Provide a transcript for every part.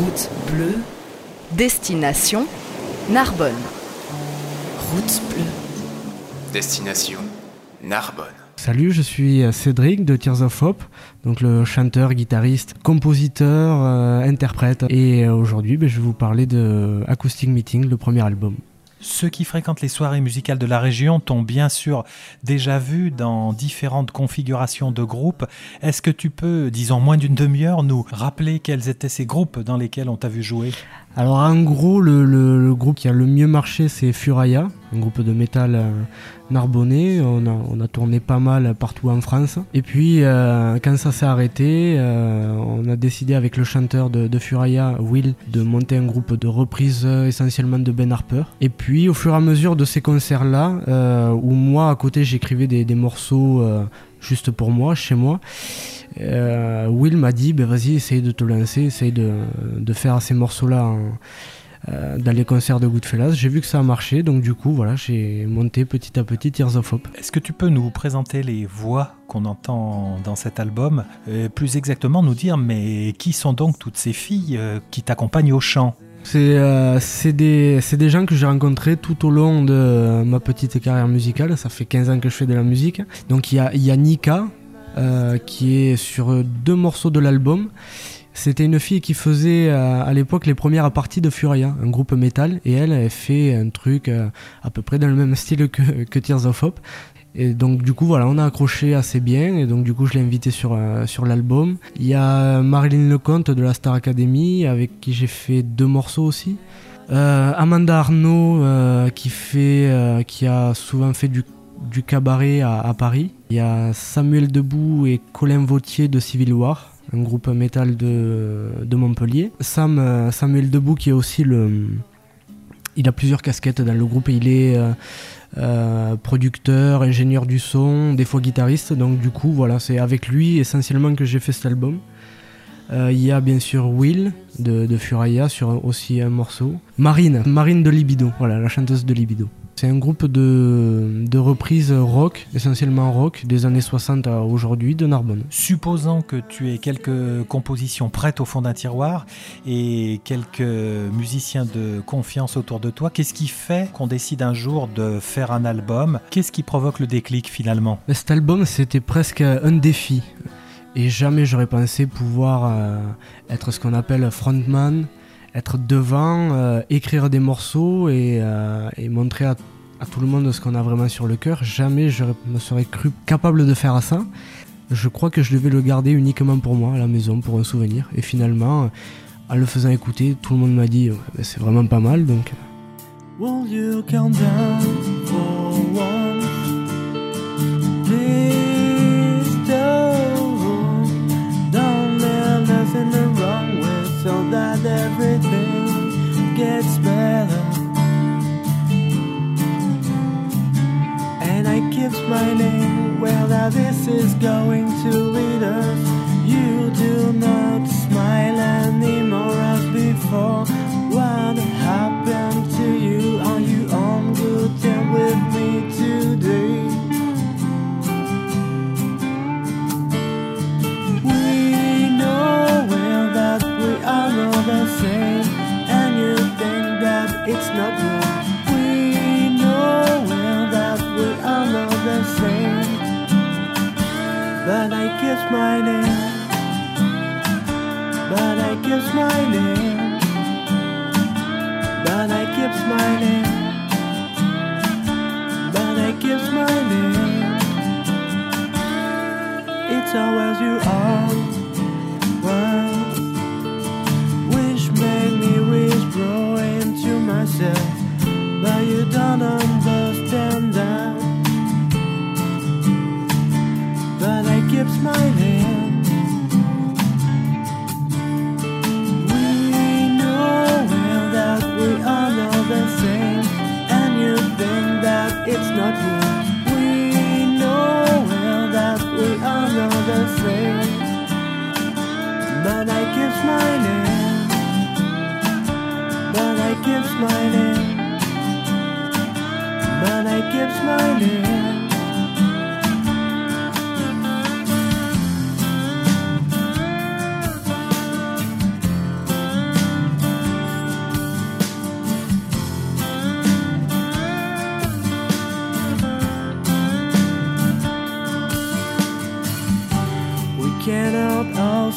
Route bleue, destination Narbonne. Route bleue. Destination Narbonne. Salut, je suis Cédric de Tears of Hope, donc le chanteur, guitariste, compositeur, euh, interprète. Et aujourd'hui, ben, je vais vous parler de Acoustic Meeting, le premier album. Ceux qui fréquentent les soirées musicales de la région t'ont bien sûr déjà vu dans différentes configurations de groupes. Est-ce que tu peux, disons moins d'une demi-heure, nous rappeler quels étaient ces groupes dans lesquels on t'a vu jouer? Alors en gros, le, groupe qui a le mieux marché, c'est Furaya, un groupe de métal euh. On a, tourné pas mal partout en France. Et puis euh, quand ça s'est arrêté, euh, on a décidé avec le chanteur de, Furaya, Will, de monter un groupe de reprises essentiellement de Ben Harper. Et puis au fur et à mesure de ces concerts-là, où moi à côté j'écrivais des, morceaux juste pour moi, chez moi, Will m'a dit, ben vas-y, essaye de te lancer, essaye de, de faire ces morceaux-là euh, dans les concerts de Goodfellas. J'ai vu que ça a marché, donc du coup, voilà, j'ai monté petit à petit Tears of Hope. Est-ce que tu peux nous présenter les voix qu'on entend dans cet album euh, Plus exactement, nous dire, mais qui sont donc toutes ces filles euh, qui t'accompagnent au chant? C'est des, des, gens que j'ai rencontrés tout au long de ma petite carrière musicale. Ça fait 15 ans que je fais de la musique. Donc il y a, y a, Nika, qui est sur deux morceaux de l'album. C'était une fille qui faisait euh, à l'époque les premières parties de Furia, un groupe métal, et elle avait fait un truc euh, à peu près dans le même style que, Tears of Hope. Et donc du coup voilà, on a accroché assez bien et donc du coup je l'ai invité sur, euh, sur l'album. Il y a Marilyn Lecomte de la Star Academy avec qui j'ai fait deux morceaux aussi. Amanda Arnaud qui, fait, qui a souvent fait du, du cabaret à, Paris. Il y a Samuel Debout et Colin Vautier de Civil War un groupe métal de, de Montpellier. Sam, euh, Samuel Debout qui est aussi le... Il a plusieurs casquettes dans le groupe il est euh, euh, producteur, ingénieur du son, des fois guitariste. Donc du coup voilà, c'est avec lui essentiellement que j'ai fait cet album. Il y a bien sûr Will de, de Furaya sur aussi un morceau. Marine, Marine de Libido, voilà, la chanteuse de Libido. C'est un groupe de, de reprises rock, essentiellement rock, des années 60 à aujourd'hui de Narbonne. Supposons que tu aies quelques compositions prêtes au fond d'un tiroir et quelques musiciens de confiance autour de toi, qu'est-ce qui fait qu'on décide un jour de faire un album? Qu'est-ce qui provoque le déclic finalement? Cet album, c'était presque un défi. Et jamais j'aurais pensé pouvoir euh, être ce qu'on appelle frontman, être devant, euh, écrire des morceaux et, euh, montrer à, tout le monde ce qu'on a vraiment sur le cœur. Jamais je me serais cru capable de faire ça. Je crois que je devais le garder uniquement pour moi à la maison, pour un souvenir. Et finalement, en le faisant écouter, tout le monde m'a dit bah, c'est vraiment pas mal. Donc. That everything gets better. And I keep smiling, well, now this is going to lead us. You do not but I keep smiling, but I keep smiling, but I keep smiling, but I keep smiling.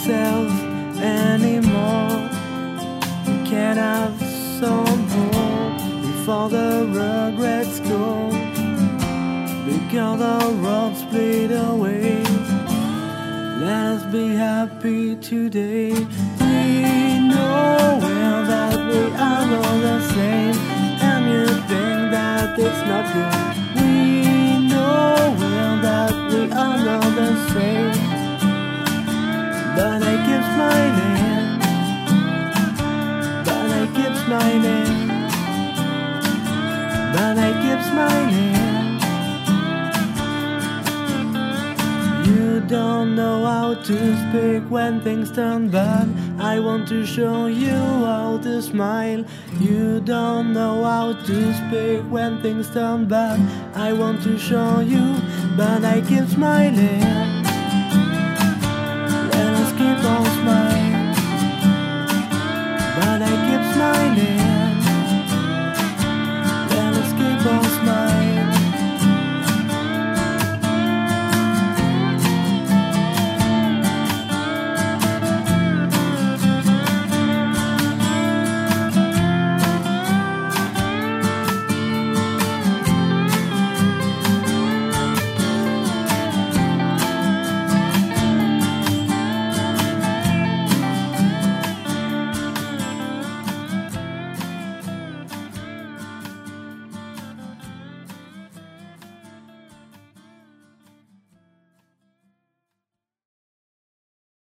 Anymore. We can't have some hope before the regrets go. Because our roads split away. Let us be happy today. We know well that we are all the same, and you think that it's not good. We know well that we are not the same, but I keep smiling, but I keep smiling, but I keep smiling. You don't know how to speak when things turn bad. I want to show you how to smile. You don't know how to speak when things turn bad. I want to show you, but I keep smiling. shining. Let's keep on.